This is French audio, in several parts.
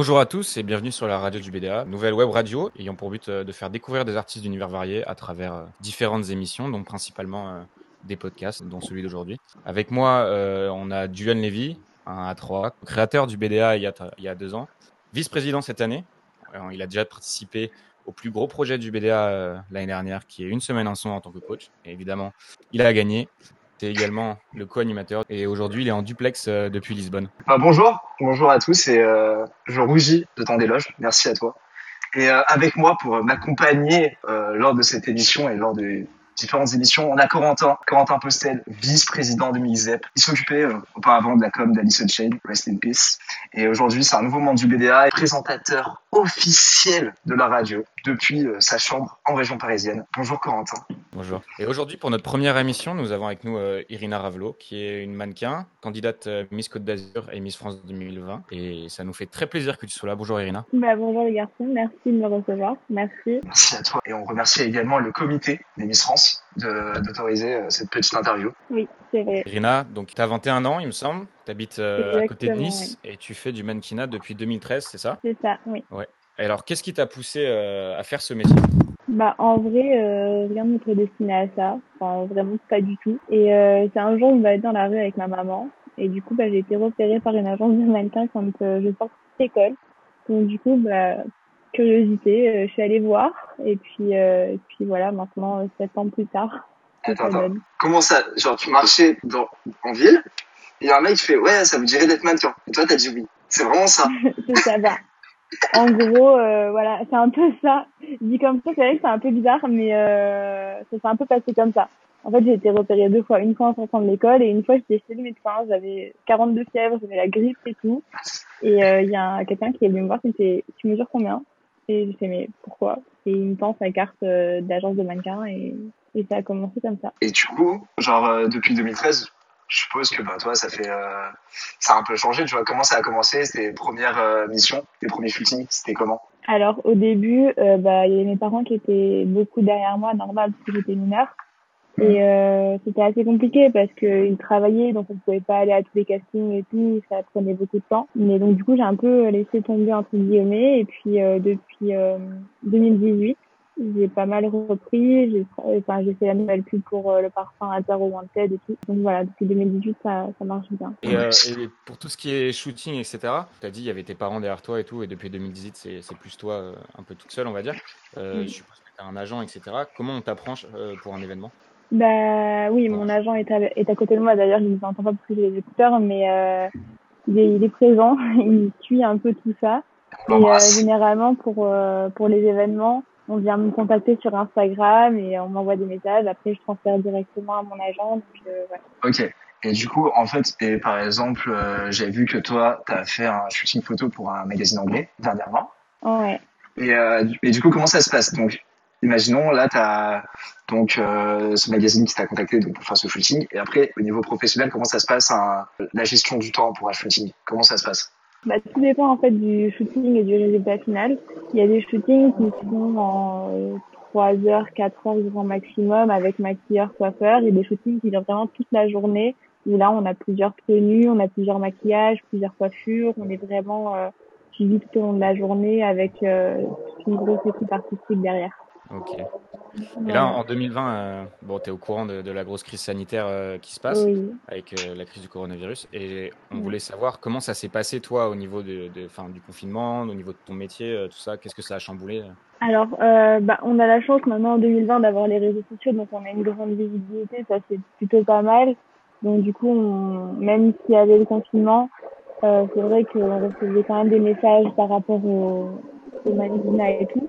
Bonjour à tous et bienvenue sur la radio du BDA, nouvelle web radio ayant pour but euh, de faire découvrir des artistes d'univers variés à travers euh, différentes émissions, donc principalement euh, des podcasts, dont celui d'aujourd'hui. Avec moi, on a Julian Levy, un A3, créateur du BDA il y a, deux ans, vice-président cette année. Il a déjà participé au plus gros projet du BDA l'année dernière, qui est une semaine en son en tant que coach. Évidemment, il a gagné. C'est également le co-animateur et aujourd'hui il est en duplex depuis Lisbonne. Bah, bonjour, bonjour à tous et euh, je rougis de ton déloge. Merci à toi. Et euh, avec moi pour m'accompagner euh, lors de cette émission et lors de différentes émissions, on a Corentin, Corentin Postel, vice-président de MISEP. Il s'occupait auparavant de la com d'Alison Shane, Rest in Peace. Et aujourd'hui, c'est un nouveau membre du BDA et présentateur officiel de la radio depuis sa chambre en région parisienne. Bonjour Corentin. Bonjour. Et aujourd'hui, pour notre première émission, nous avons avec nous euh, Irina Ravelo, qui est une mannequin, candidate euh, Miss Côte d'Azur et Miss France 2020. Et ça nous fait très plaisir que tu sois là. Bonjour Irina. Bah, bonjour les garçons, merci de me recevoir. Merci. Merci à toi. Et on remercie également le comité des Miss France d'autoriser euh, cette petite interview. Oui, c'est vrai. Irina, donc tu as 21 ans, il me semble. Tu habites à côté de Nice et tu fais du mannequinat depuis 2013, c'est ça? C'est ça, oui. Ouais. Et alors, qu'est-ce qui t'a poussé à faire ce métier? Bah, en vrai, euh, rien ne me prédestinait à ça. Enfin, vraiment pas du tout. Et euh, c'est un jour, on va être dans la rue avec ma maman. Et du coup, bah, j'ai été repérée par une agence de mannequins quand euh, je sortais l'école. Donc, du coup, bah, curiosité, euh, je suis allée voir. Et puis, et puis voilà, maintenant, sept ans plus tard. Attends, attends. Comment ça Genre, tu marchais dans, en ville et un mec fait Ouais, ça vous dirait d'être mannequin. Et toi, t'as dit oui. C'est vraiment ça. c'est ça, va. en gros, euh, voilà, c'est un peu ça. Dit comme ça, c'est vrai que c'est un peu bizarre, mais euh, ça s'est un peu passé comme ça. En fait, j'ai été repérée deux fois. Une fois en sortant de l'école et une fois j'étais chez le médecin. J'avais 42 fièvres, j'avais la grippe et tout. Et euh, il y a quelqu'un qui est venu me voir qui me fait « Tu mesures combien ?» Et j'ai fait « Mais pourquoi ?» Et il me tend sa carte euh, d'agence de mannequin et, et ça a commencé comme ça. Et du coup, genre euh, depuis 2013, je suppose que bah, toi, ça fait, euh, ça a un peu changé. Tu vois, comment ça a commencé? Tes premières euh, missions, tes premiers shootings, c'était comment? Alors, au début, euh, bah, il y avait mes parents qui étaient beaucoup derrière moi, normal, parce que j'étais mineure. Et euh, c'était assez compliqué parce qu'ils travaillaient, donc on pouvait pas aller à tous les castings et tout, ça prenait beaucoup de temps. Mais donc du coup, j'ai un peu laissé tomber entre guillemets. Et puis euh, depuis 2018, j'ai pas mal repris. J'ai enfin, fait la nouvelle pub pour euh, le parfum Inter Wanted et tout. Donc voilà, depuis 2018, ça, ça marche bien. Et, euh, et, pour tout ce qui est shooting, etc., tu as dit il y avait tes parents derrière toi et tout, et depuis 2018, c'est plus toi euh, un peu toute seule, on va dire. Euh, Je suppose que tu as un agent, etc. Comment on t'apprend pour un événement? Bah oui, mon agent est à, est à côté de moi. D'ailleurs, il ne m'entend pas parce que j'ai les écouteurs, mais il est, il, est, présent. il suit un peu tout ça. Et généralement, pour, pour les événements, on vient me contacter sur Instagram et on m'envoie des messages. Après, je transfère directement à mon agent. Donc, euh, Ok. Et du coup, en fait, et par exemple, euh, j'ai vu que toi, tu as fait un shooting photo pour un magazine anglais dernièrement. Ouais. Et, euh, et du coup, comment ça se passe? Donc, imaginons, là, tu as donc euh, ce magazine qui t'a contacté donc, pour faire ce shooting. Et après, au niveau professionnel, comment ça se passe hein, la gestion du temps pour un shooting? Comment ça se passe? Bah, tout dépend en fait du shooting et du résultat final. Il y a des shootings qui sont en 3 euh, heures, 4 heures grand maximum avec maquilleur, coiffeur. Il y a des shootings qui durent vraiment toute la journée où là on a plusieurs tenues, on a plusieurs maquillages, plusieurs coiffures. On est vraiment euh, suivi tout au long de la journée avec euh, une grosse équipe artistique derrière. Ok. Et là, en 2020, euh, bon, tu es au courant de, de, la grosse crise sanitaire euh, qui se passe oui. avec euh, la crise du coronavirus. Et on oui. voulait savoir comment ça s'est passé, toi, au niveau de, de, fin, du confinement, au niveau de ton métier, tout ça. Qu'est-ce que ça a chamboulé Alors, bah, on a la chance maintenant en 2020 d'avoir les réseaux sociaux, donc on a une grande visibilité. Ça, c'est plutôt pas mal. Donc, du coup, on, même s'il y avait le confinement, c'est vrai qu'on recevait quand même des messages par rapport au, au et tout.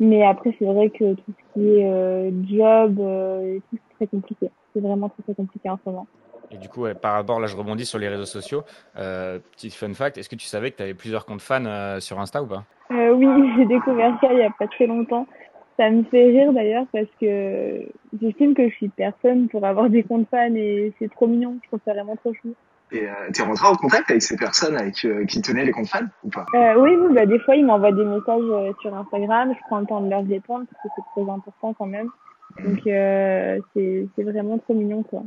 Mais après, c'est vrai que tout ce qui est euh, job euh, et tout, c'est très compliqué. C'est vraiment très, très compliqué en ce moment. Et du coup, ouais, par rapport, là, je rebondis sur les réseaux sociaux. Euh, petit fun fact, est-ce que tu savais que tu avais plusieurs comptes fans euh, sur Insta ou pas? Euh, Oui, j'ai découvert ça il n'y a pas très longtemps. Ça me fait rire d'ailleurs parce que j'estime que je suis personne pour avoir des comptes fans et c'est trop mignon. Je trouve ça vraiment trop chou. Et euh, t'es rentré en contact avec ces personnes avec euh, qui tenaient les comptes fans ou pas? Euh, Oui, oui bah, des fois ils m'envoient des messages euh, sur Instagram, je prends le temps de leur répondre parce que c'est très important quand même. Donc euh, c'est vraiment trop mignon quoi.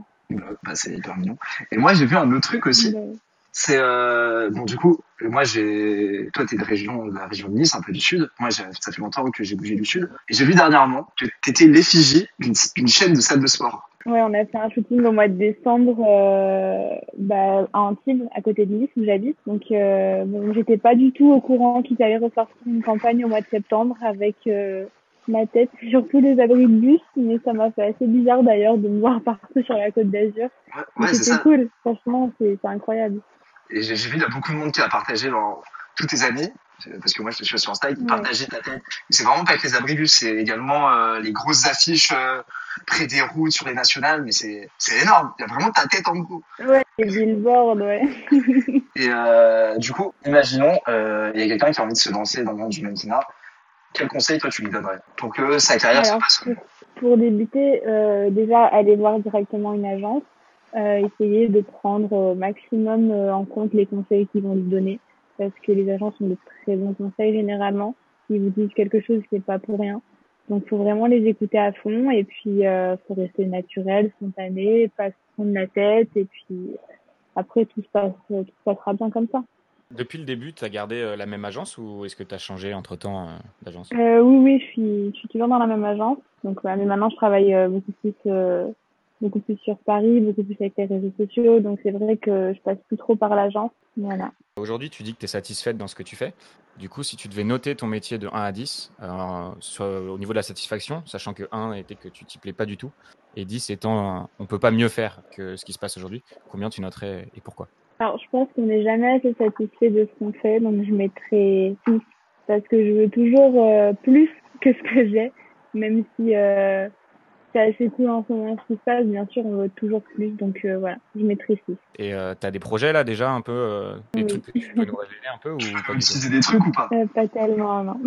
Bah, c'est hyper mignon. Et moi j'ai vu un autre truc aussi. Ouais. C'est euh, bon du coup, moi j'ai, toi t'es de région, de la région de Nice, un peu du sud. Moi ça fait longtemps que j'ai bougé du sud. Et j'ai vu dernièrement que t'étais l'effigie d'une d'une chaîne de salle de sport. Ouais, on a fait un shooting au mois de décembre euh, bah, à Antibes, à côté de Nice, où j'habite. Donc, euh, bon, j'étais pas du tout au courant qu'ils allaient ressortir une campagne au mois de septembre avec euh, ma tête sur tous les abris de bus. Mais ça m'a fait assez bizarre d'ailleurs de me voir partout sur la côte d'Azur. Ouais, Mais ouais c'est C'était cool, franchement, c'est incroyable. Et j'ai vu il y a beaucoup de monde qui a partagé dans tous tes amis, parce que moi je suis sur Insta, Ouais. partageaient ta tête. C'est vraiment pas que les abribus, c'est également euh, les grosses affiches euh, près des routes sur les nationales, mais c'est énorme. Il y a vraiment ta tête en gros. Ouais, les billboards, ouais. Et euh, du coup, imaginons, il y a quelqu'un qui a envie de se lancer dans le monde du mannequinat. Quel conseil toi tu lui donnerais pour que sa carrière Alors, se passe pour, pour débuter, déjà aller voir directement une agence, essayer de prendre au maximum en compte les conseils qu'ils vont lui donner, parce que les agences ont de très bons conseils généralement. Ils vous disent quelque chose, c'est pas pour rien. Donc, faut vraiment les écouter à fond, et puis euh, faut rester naturel, spontané, pas se prendre la tête, et puis après tout se passe, tout se passera bien comme ça. Depuis le début, tu as gardé euh, la même agence ou est-ce que tu as changé entre-temps euh, d'agence? Euh, oui, oui, je suis, je suis toujours dans la même agence. Donc, mais maintenant, je travaille euh, beaucoup plus, euh, beaucoup plus sur Paris, beaucoup plus avec les réseaux sociaux. Donc, c'est vrai que je passe plus trop par l'agence. Voilà. Aujourd'hui, tu dis que tu es satisfaite dans ce que tu fais. Du coup, si tu devais noter ton métier de 1 à 10, euh, sur- au niveau de la satisfaction, sachant que 1 était que tu t'y plais pas du tout, et 10 étant euh, on peut pas mieux faire que ce qui se passe aujourd'hui, combien tu noterais et pourquoi? Alors, je pense qu'on n'est jamais assez satisfait de ce qu'on fait. Donc, je mettrai 6 parce que je veux toujours euh, plus que ce que j'ai. Même si euh, c'est assez cool en ce moment ce qui se passe, bien sûr, on veut toujours plus. Donc, euh, voilà, je mettrai 6. Et tu as des projets là déjà un peu, euh, des Oui. trucs que tu peux nous révéler un peu ou Tu pas peux des trucs ou pas? Euh, pas tellement, non.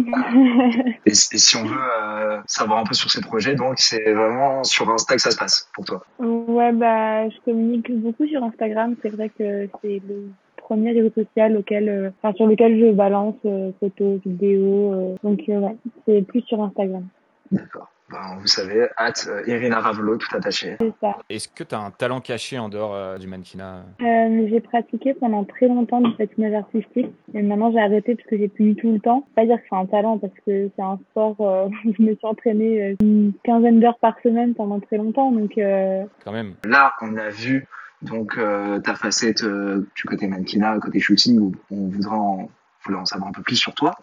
et, et si on veut euh, savoir un peu sur ces projets, donc c'est vraiment sur Insta que ça se passe pour toi. Ouais, bah, je communique beaucoup sur Instagram. C'est vrai que c'est le premier réseau social auquel, euh, enfin, sur lequel je balance euh, photos, vidéos. euh. donc, euh, ouais, c'est plus sur Instagram. D'accord. Ben, vous savez, hâte Irina Ravelo, tout attaché. C'est ça. Est-ce que tu as un talent caché en dehors euh, du mannequinat Euh, j'ai pratiqué pendant très longtemps du patinage artistique. Et maintenant, j'ai arrêté parce que j'ai plus du tout le temps. Pas dire que c'est un talent parce que c'est un sport euh, où je me suis entraînée euh, une quinzaine d'heures par semaine pendant très longtemps. Donc, euh, quand même Là, on a vu donc euh, ta facette euh, du côté mannequinat, côté shooting, où on en, voulait en savoir un peu plus sur toi.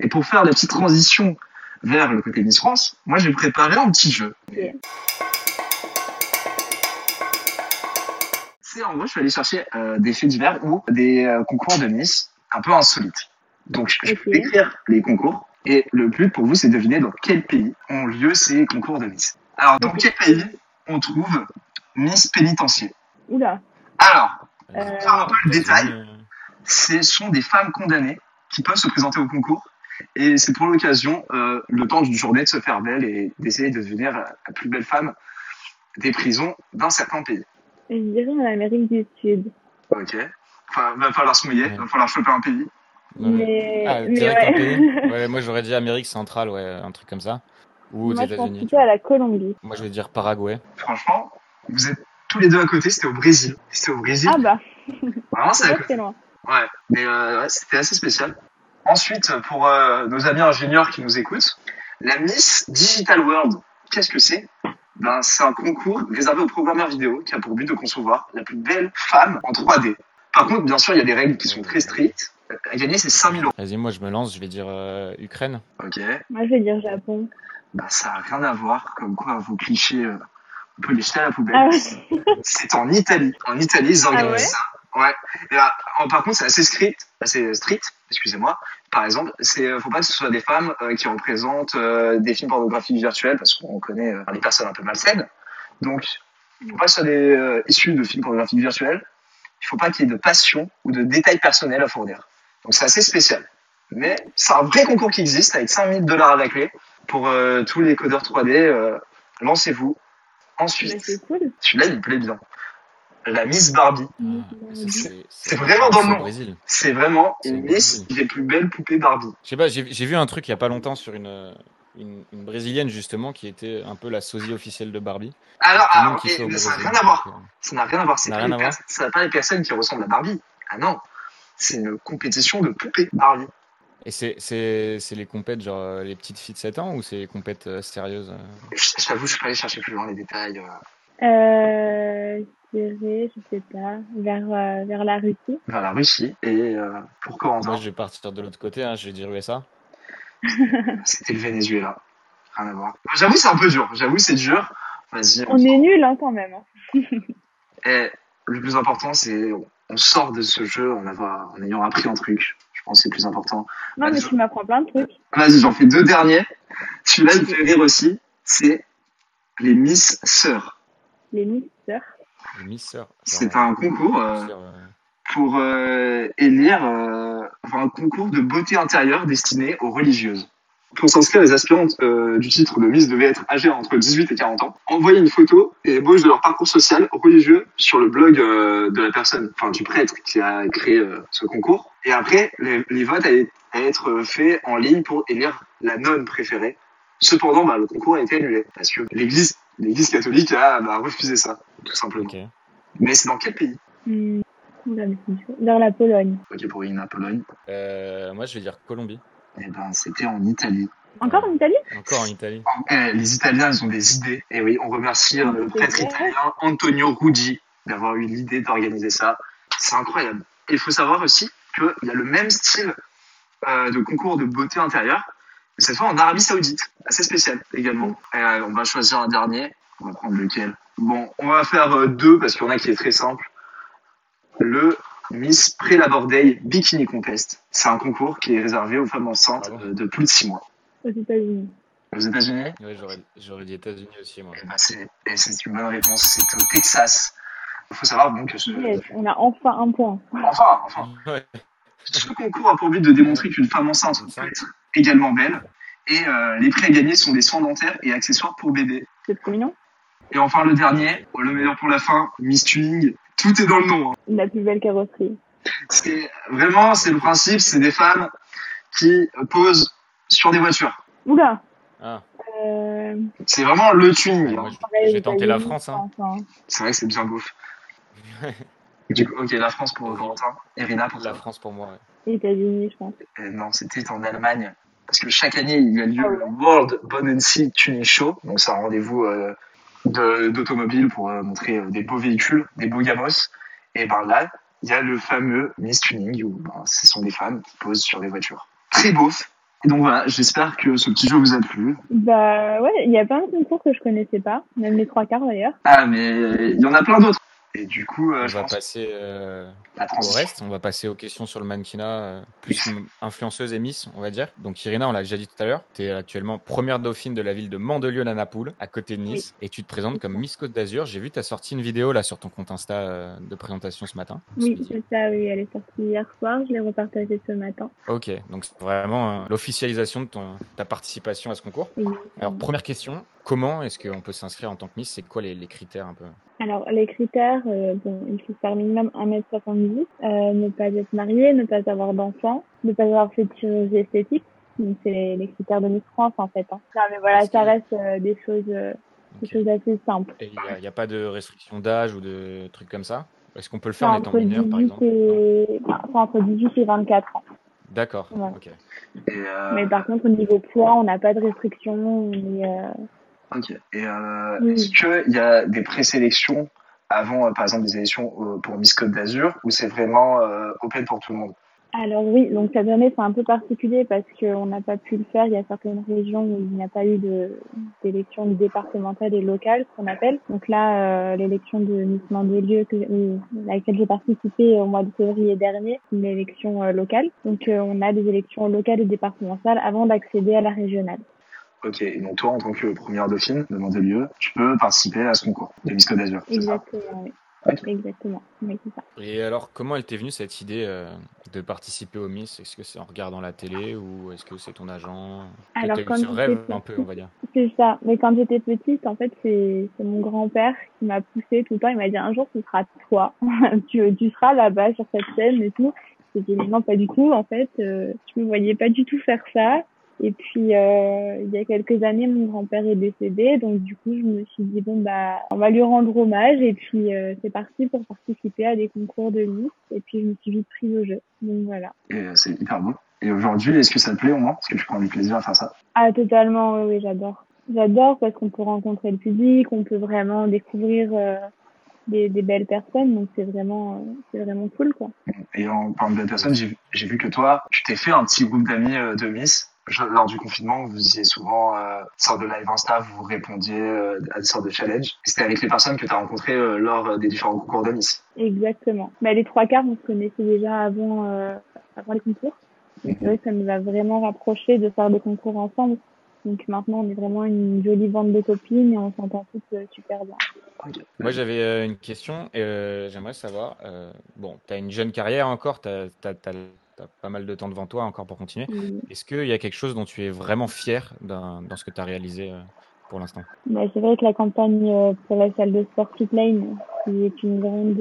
Et pour faire la petite transition vers le côté Miss France, moi j'ai préparé un petit jeu. C'est en gros, je suis allé chercher euh, des faits divers ou des euh, concours de Miss un peu insolites. Donc je, peux écrire les concours et le but pour vous c'est de deviner dans quel pays ont lieu ces concours de Miss. Alors dans quel pays on trouve Miss pénitencier oula. Alors, Euh, pour faire un peu le détail, Euh, ce sont des femmes condamnées qui peuvent se présenter au concours. Et c'est pour l'occasion, euh, le temps d'une journée, de se faire belle et d'essayer de devenir la plus belle femme des prisons d'un certain pays. Je dirais en Amérique du Sud. Ok. Enfin, va falloir se mouiller, Ouais. va falloir choper un pays. mais- Mais, Ah, mais direct un ouais. pays Ouais, moi j'aurais dit Amérique centrale, ouais, un truc comme ça. Ou aux Moi, je pense États-Unis. plutôt à la Colombie. Moi je vais dire Paraguay. Franchement, vous êtes tous les deux à côté, c'était au Brésil. C'était au Brésil. Ah bah, Vraiment, c'est à côté. loin. Ouais, mais euh, ouais, c'était assez spécial. Ensuite, pour euh, nos amis ingénieurs qui nous écoutent, la Miss Digital World, qu'est-ce que c'est? Ben, C'est un concours réservé aux programmeurs vidéo qui a pour but de concevoir la plus belle femme en 3D. Par contre, bien sûr, il y a des règles qui sont très strictes. À gagner, c'est 5000 euros. Vas-y, moi je me lance, je vais dire euh, Ukraine. Ok, Moi, je vais dire Japon. bah, ça n'a rien à voir, comme quoi vos clichés, euh, on peut les jeter à la poubelle. Ah ouais C'est en Italie. En Italie, ils organisent ouais? ça. Ouais. Et là, en- par contre, c'est assez strict, assez strict, excusez-moi. Par exemple, c'est, euh, faut pas que ce soit des femmes euh, qui représentent euh, des films pornographiques virtuels, parce qu'on connaît les personnes un peu malsaines. Donc, il faut pas que ce soit des issus de films pornographiques virtuels. Il faut pas qu'il y ait de passion ou de détails personnels à fournir. Donc, c'est assez spécial. Mais c'est un vrai concours qui existe avec 5000 dollars à la clé pour euh, tous les codeurs 3D. euh, Lancez-vous. Bah, Ensuite, c'est cool. celui-là, il me plaît bien. La Miss Barbie. Ah, ça, c'est- vraiment dans le c'est nom. Vraiment une Miss Barbie. des plus belles poupées Barbie. Je sais pas, j'ai vu un truc il y a pas longtemps sur une, euh, une, une brésilienne justement qui était un peu la sosie officielle de Barbie. Alors, mais, mais ça n'a rien euh, Ça n'a rien à voir. C'est Ça n'a pas, rien les à voir ça n'a pas les personnes qui ressemblent à Barbie. Ah non, c'est une compétition de poupées Barbie. Et c'est, les compètes, genre euh, les petites filles de 7 ans ou c'est les compètes euh, sérieuses euh Je je t'avoue, je suis pas allé chercher plus loin les détails. euh, Je sais pas, vers, euh, vers la Russie. vers la Russie. Et euh, pour Corentin, Moi, je vais partir de l'autre côté, hein, je vais dire USA. c'était le Venezuela. Rien à voir. J'avoue, c'est un peu dur. J'avoue, c'est dur. Vas-y. On est nuls, hein, quand même. hein. Et le plus important, c'est on sort de ce jeu en, avoir, en ayant appris un truc. Je pense que c'est le plus important. Non, mais Vas-y. tu m'apprends plein de trucs. Vas-y, j'en fais deux derniers. Celui-là, il me fait rire aussi. C'est les Miss Sœurs. Les Miss Sœurs. C'est un concours euh, euh, pour euh, élire euh, enfin, un concours de beauté intérieure destiné aux religieuses. Pour s'inscrire, les aspirantes du titre de Miss devaient être âgées entre 18 et 40 ans, envoyer une photo et ébauche de leur parcours social religieux sur le blog de la personne, enfin du prêtre qui a créé ce concours. Et après, les, les votes allaient être faits en ligne pour élire la nonne préférée. Cependant, bah, le concours a été annulé parce que l'Église, l'Église catholique a bah, refusé ça, tout simplement. Mais c'est dans quel pays? Dur. Vers la Pologne. Ok, pour Ina Pologne. Euh, moi, je vais dire Colombie. Eh ben, c'était en Italie. Encore en Italie? Encore en Italie. Eh, les Italiens, ils ont des idées. Et oui, on remercie euh, le prêtre vrai. italien Antonio Ruggi d'avoir eu l'idée d'organiser ça. C'est incroyable. Il faut savoir aussi qu'il y a le même style euh, de concours de beauté intérieure, cette fois en Arabie Saoudite. Assez spécial également. Euh, on va choisir un dernier. On va prendre lequel Bon, on va faire euh, deux parce qu'il y en a qui est très simple. Le Miss Pré-Labor Day Bikini Contest. C'est un concours qui est réservé aux femmes enceintes Ah bon euh, de plus de six mois. aux États-Unis. Aux États-Unis, Ouais, j'aurais, dit États-Unis aussi, moi. Eh ben, c'est et c'est une bonne réponse. C'est au Texas. Il faut savoir donc que ce, Yes, on a enfin un point. enfin, enfin, Ouais. ce concours a pour but de démontrer qu'une femme enceinte peut être également belle. Et euh, les prix à gagner sont des soins dentaires et accessoires pour bébé. C'est trop mignon. Et enfin le dernier, le meilleur pour la fin, Miss Tuning. Tout est dans le nom. hein. La plus belle carrosserie. C'est vraiment, c'est le principe, c'est des femmes qui posent sur des voitures. Oula Ah, euh, C'est vraiment le tuning. moi, hein. j'ai tenté la France. Hein. hein. C'est vrai que c'est bien beauf. Du coup, ok, la France pour Valentin. Irina pour La toi. France pour moi. ouais. États-Unis, je pense. Euh, non, c'était en Allemagne. Parce que chaque année, il y a lieu Ah le. World Bonancy Tuning Show. Donc, c'est un rendez-vous euh, d'automobile pour euh, montrer euh, des beaux véhicules, des beaux gamos. Et ben là, il y a le fameux Miss Tuning où ben, ce sont des femmes qui posent sur des voitures. Très beau. Et donc voilà, j'espère que ce petit jeu vous a plu. Bah ouais, il y a plein de concours que je connaissais pas, même les trois quarts d'ailleurs. Ah, mais il y en a plein d'autres. Et du coup, euh, On je va pense passer euh, la au reste. On va passer aux questions sur le mannequinat, euh, plus influenceuse et Miss, on va dire. Donc Irina, on l'a déjà dit tout à l'heure, tu es actuellement première dauphine de la ville de Mandelieu-la-Napoule, à côté de Nice, et tu te présentes comme Miss Côte d'Azur. J'ai vu, tu as sorti une vidéo là sur ton compte Insta euh, de présentation ce matin. Oui, c'est ça, oui, elle est sortie hier soir, je l'ai repartagée ce matin. Ok, donc c'est vraiment euh, l'officialisation de ton, ta participation à ce concours. Oui. Alors première question, comment est-ce qu'on peut s'inscrire en tant que Miss? C'est quoi les, les critères un peu? Alors, les critères, euh, bon, il faut faire minimum 1m70, euh, ne pas être marié, ne pas avoir d'enfant, ne pas avoir fait de chirurgie esthétique. Donc, c'est les, les critères de Miss France, en fait. Hein. Non, mais voilà, ça reste euh, des choses, euh, des choses assez simples. Et il n'y a, pas de restriction d'âge ou de trucs comme ça? Est-ce qu'on peut le faire en étant mineur par 18 exemple? Et... enfin, c'est entre 18 et 24 ans. D'accord, Ouais. ok. Et, euh, Mais par contre, au niveau poids, on n'a pas de restriction. euh, Ok. Et euh, Oui. est-ce qu'il y a des présélections avant, euh, par exemple, des élections euh, pour Miss Côte d'Azur, ou c'est vraiment open pour tout le monde? Alors oui, donc cette année c'est un peu particulier parce qu'on n'a pas pu le faire. Il y a certaines régions où il n'y a pas eu d'élection départementale et locale, ce qu'on appelle. Donc là, l'élection de Miss Mandelieu, que, à laquelle j'ai participé au mois de février dernier, c'est une élection locale. Donc on a des élections locales et départementales avant d'accéder à la régionale. Ok. Et donc toi, en tant que première dauphine de Mandelieu, tu peux participer à ce concours de Miss Côte d'Azur. Exactement, oui. Exactement, oui, c'est ça. Et alors, comment elle t'est venue cette idée euh, de participer au Miss? Est-ce que c'est en regardant la télé ou est-ce que c'est ton agent? Alors, quand c'est un rêve j'étais un peu, on va dire. C'est ça. Mais quand j'étais petite, en fait, c'est c'est mon grand-père qui m'a poussé tout le temps. Il m'a dit un jour, ce sera toi. tu, tu seras là-bas sur cette scène et tout. J'ai dit mais non, pas du tout. En fait, euh, je me voyais pas du tout faire ça. Et puis, euh, il y a quelques années, mon grand-père est décédé, donc du coup, je me suis dit bon bah, on va lui rendre hommage. Et puis, euh, c'est parti pour participer à des concours de Miss. Et puis, je me suis vite prise au jeu. Donc voilà. Et euh, c'est hyper beau. Et aujourd'hui, est-ce que ça te plaît au moins? Est-ce que tu prends du plaisir à faire ça Ah totalement, oui, oui j'adore. J'adore parce qu'on peut rencontrer le public, on peut vraiment découvrir euh, des, des, belles personnes, donc c'est vraiment, c'est vraiment cool quoi. Et en parlant de belles personnes, j'ai vu que toi, tu t'es fait un petit groupe d'amis de Miss. Lors du confinement, vous faisiez souvent euh, sorte de live Insta, vous répondiez euh, à des sortes de challenges. C'était avec les personnes que tu as rencontrées euh, lors des différents concours de Miss. Exactement. Bah, les trois quarts, on se connaissait déjà avant, avant les concours. Vrai que ça nous a vraiment rapproché de faire des concours ensemble. Donc maintenant, on est vraiment une jolie bande de copines et on s'entend toutes euh, super bien. Okay. Moi, j'avais euh, une question et euh, j'aimerais savoir. Euh, bon, tu as une jeune carrière encore, tu as, pas mal de temps devant toi encore pour continuer. Mmh. Est-ce qu'il y a quelque chose dont tu es vraiment fier dans, dans ce que tu as réalisé euh, pour l'instant? Bah, C'est vrai que la campagne pour la salle de sport Fitlane, qui est une grande,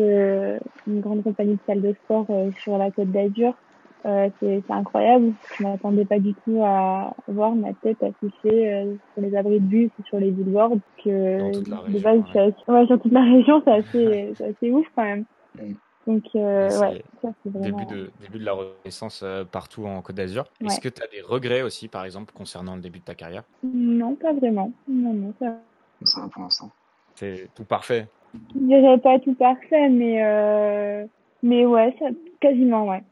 une grande compagnie de salles de sport sur la côte d'Azur, euh, c'est incroyable. Je m'attendais pas du tout à voir ma tête affichée euh, sur les abris de bus ou sur les billboards. Que de base, ouais. ouais. sur toute la région, c'est assez, assez ouf quand même. Donc, euh, ouais, ça, c'est vraiment... Début de, début de la renaissance euh, partout en Côte d'Azur. Ouais. Est-ce que tu as des regrets aussi, par exemple, concernant le début de ta carrière? Non, pas vraiment. Non, non, ça Ça va pour l'instant. C'est tout parfait? Je dirais pas tout parfait, mais, euh... mais ouais, ça, quasiment, ouais.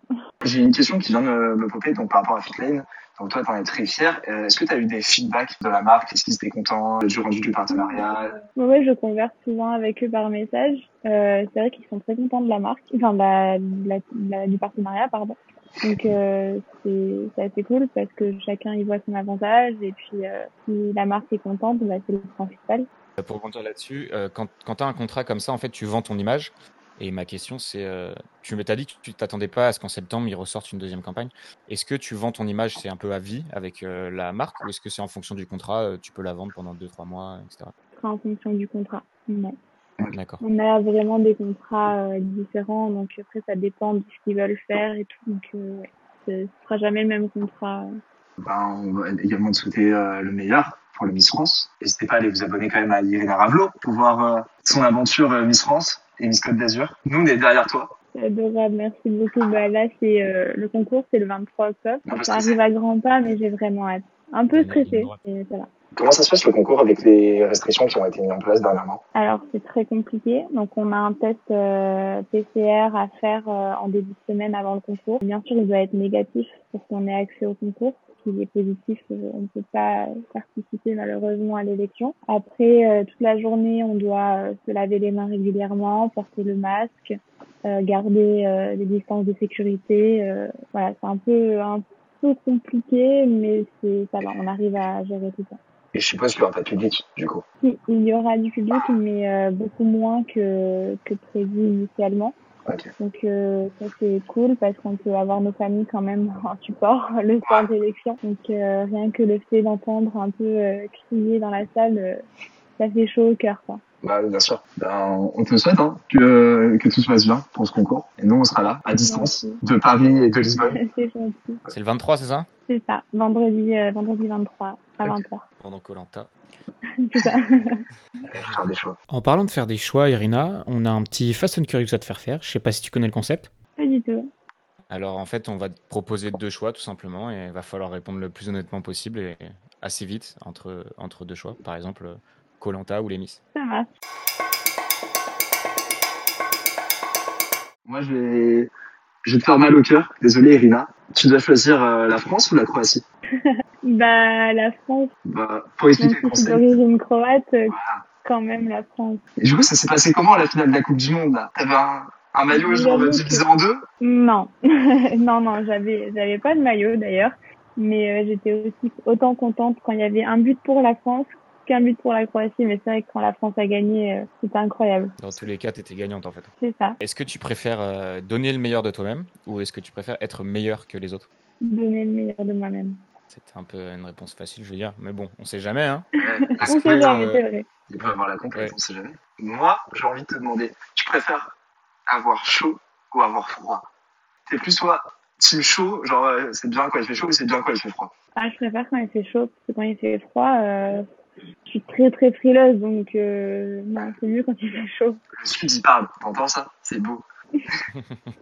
J'ai une question qui vient de me popper donc, par rapport à Fitlane. Donc toi, tu en es très fier. Euh, Est-ce que tu as eu des feedbacks de la marque? Est-ce qu'ils étaient contents du rendu du partenariat? Oui, je converse souvent avec eux par message. Euh, c'est vrai qu'ils sont très contents de la marque, enfin de la, de la, de la, du partenariat, pardon. Donc euh, c'est assez cool parce que chacun y voit son avantage et puis euh, si la marque est contente, bah, c'est le principal. Pour rebondir là-dessus, euh, quand, quand tu as un contrat comme ça, en fait, tu vends ton image. Et ma question, c'est, euh, tu m'as dit que tu t'attendais pas à ce qu'en septembre, ils ressortent une deuxième campagne. Est-ce que tu vends ton image, c'est un peu à vie avec euh, la marque, ou est-ce que c'est en fonction du contrat, euh, tu peux la vendre pendant 2-3 mois, etc. En fonction du contrat, non. D'accord. On a vraiment des contrats différents, donc après, ça dépend de ce qu'ils veulent faire et tout. Donc, ouais, ce ne sera jamais le même contrat. Ben, on va également te souhaiter le meilleur pour le Miss France. N'hésitez pas à aller vous abonner quand même à Irina Ravelo pour voir son aventure Miss France et Miss Côte d'Azur. Nous, on est derrière toi. C'est adorable, merci beaucoup. Bah, là, c'est euh, le concours, c'est le 23 octobre. Ça arrive à grands pas, mais j'ai vraiment hâte. Un peu stressée. Comment ça se passe le concours avec les restrictions qui ont été mises en place dernièrement? Alors c'est très compliqué. Donc on a un test euh, PCR à faire euh, en début de semaine avant le concours. Bien sûr, il doit être négatif pour qu'on ait accès au concours. S'il est positif, on ne peut pas participer malheureusement à l'élection. Après, euh, toute la journée, on doit se laver les mains régulièrement, porter le masque, garder les distances de sécurité. voilà, c'est un peu un peu compliqué, mais c'est ça va, on arrive à gérer tout ça. Et je suppose qu'il n'y aura pas de public, du coup. Il y aura du public, mais euh, beaucoup moins que, que prévu initialement. Okay. Donc euh, ça c'est cool parce qu'on peut avoir nos familles quand même en support le soir d'élection. Donc euh, rien que le fait d'entendre un peu euh, crier dans la salle, euh, ça fait chaud au cœur. Quoi. Bah, bien sûr. Ben, on te souhaite hein, que, que tout se passe bien pour ce concours. Et nous, on sera là, à distance, Merci. de Paris et de Lisbonne. c'est gentil. C'est le 23, c'est ça? C'est ça, vendredi, euh, vendredi 23 à 20h. Pendant Colanta. c'est ça. faire des choix. En parlant de faire des choix, Irina, on a un petit Fast and Curious à te faire faire. Je sais pas si tu connais le concept. Pas du tout. Alors en fait, on va te proposer deux choix tout simplement et il va falloir répondre le plus honnêtement possible et assez vite entre, entre deux choix. Par exemple, Colanta ou les Miss. Ça marche. Moi, je vais, je vais te faire mal au cœur. Désolé, Irina. Tu dois choisir euh, la France ou la Croatie? Bah, la France. Bah, pour expliquer le Même si suis concept. d'origine croate, euh, Voilà. quand même la France. Et du coup, ça s'est passé comment à la finale de la Coupe du Monde là? T'avais un, un maillot genre divisé en deux? Non, non, non, j'avais, j'avais pas de maillot d'ailleurs, mais euh, j'étais aussi autant contente quand il y avait un but pour la France qu'un but pour la Croatie. Mais c'est vrai que quand la France a gagné, euh, c'était incroyable. Dans tous les cas, tu étais gagnante en fait. C'est ça, Est-ce que tu préfères euh, donner le meilleur de toi-même ou est-ce que tu préfères être meilleur que les autres? Donner le meilleur de moi-même. C'était un peu une réponse facile, je veux dire. Mais bon, on sait jamais, hein. On sait jamais, euh, c'est vrai. Il peut avoir la complète, Ouais. on sait jamais. Moi, j'ai envie de te demander, tu préfères avoir chaud ou avoir froid? T'es plus soit team chaud, genre c'est bien quand il fait chaud ou c'est bien quand il fait froid? Ah, je préfère quand il fait chaud, parce que quand il fait froid, euh, je suis très très frileuse, donc euh, non, c'est mieux quand il fait chaud. Le sud il parle, t'entends ça? C'est beau.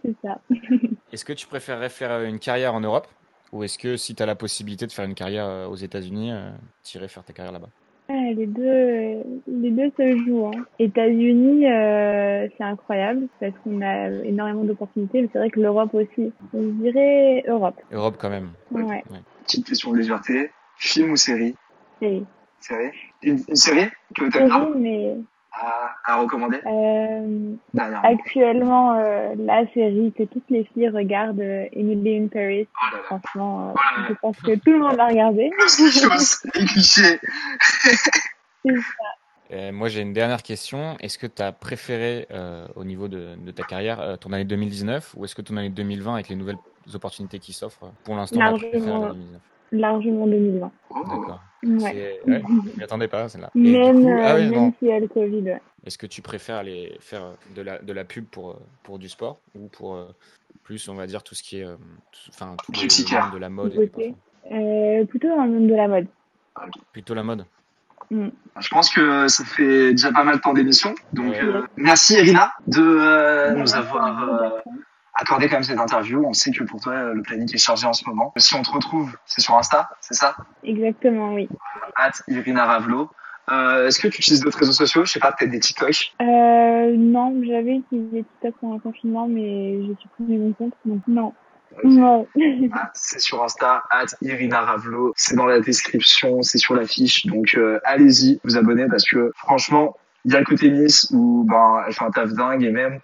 C'est ça. Est-ce que tu préférerais faire une carrière en Europe? Ou est-ce que si tu as la possibilité de faire une carrière euh, aux États-Unis, euh, tu irais faire ta carrière là-bas? Ouais, les deux, les deux se jouent. Hein. États-Unis, euh, c'est incroyable parce qu'on a énormément d'opportunités, mais c'est vrai que l'Europe aussi. Je dirais Europe. Europe quand même. Ouais. Petite question de légèreté, film ou série? Série. Série? Une, une série? Que bien? Série, mais à, à recommander? euh, Dernièrement. actuellement, euh, la série que toutes les filles regardent, euh, Emily in Paris, Oh là là. franchement, euh, Oh là là. je pense que tout le monde l'a regardé. C'est chose, les clichés. C'est Euh, moi, j'ai une dernière question. Est-ce que tu as préféré, euh, au niveau de, de ta carrière, euh, ton année 2019 ou est-ce que ton année 2020, avec les nouvelles opportunités qui s'offrent, pour l'instant, tu Largement. préfères l'année 2019 largement 2020. Oh. D'accord. Ouais. Ouais, je m'y attendais pas, celle-là. Même, coup- euh, ah ouais, même s'il y a le Covid. ouais. Est-ce que tu préfères aller faire de la, de la pub pour, euh, pour du sport ou pour euh, plus, on va dire, tout ce qui est, enfin, tout le- monde de la mode et Euh, plutôt dans le monde de la mode. Plutôt la mode. Mm. Je pense que ça fait déjà pas mal de temps d'émission. Donc, Ouais. euh, merci Irina de euh, nous avoir accordé quand même cette interview. On sait que pour toi, le planning est chargé en ce moment. Si on te retrouve, c'est sur Insta, c'est ça? Exactement, oui. At Irina Ravlo. Euh, Est-ce que tu utilises d'autres réseaux sociaux? Je sais pas, peut-être des TikTok Euh, non, j'avais utilisé TikTok pendant le confinement, mais j'ai supprimé mon compte, donc non. Ok. Ouais. Ah, c'est sur Insta, at Irina Ravlo. C'est dans la description, c'est sur l'affiche. Donc euh, allez-y, vous abonnez parce que franchement, il y a le côté Miss où ben elle fait un taf dingue et même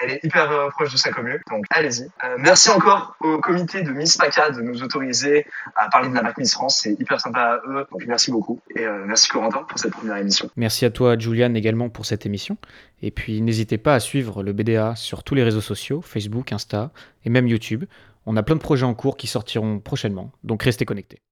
elle est hyper euh, proche de sa commune. Donc allez-y. Euh, merci encore au comité de Miss PACA de nous autoriser à parler de la marque Miss France. C'est hyper sympa à eux. Donc merci beaucoup. Et euh, merci Corentin pour cette première émission. Merci à toi, Juliane, également pour cette émission. Et puis, n'hésitez pas à suivre le BDA sur tous les réseaux sociaux, Facebook, Insta et même YouTube. On a plein de projets en cours qui sortiront prochainement, donc restez connectés.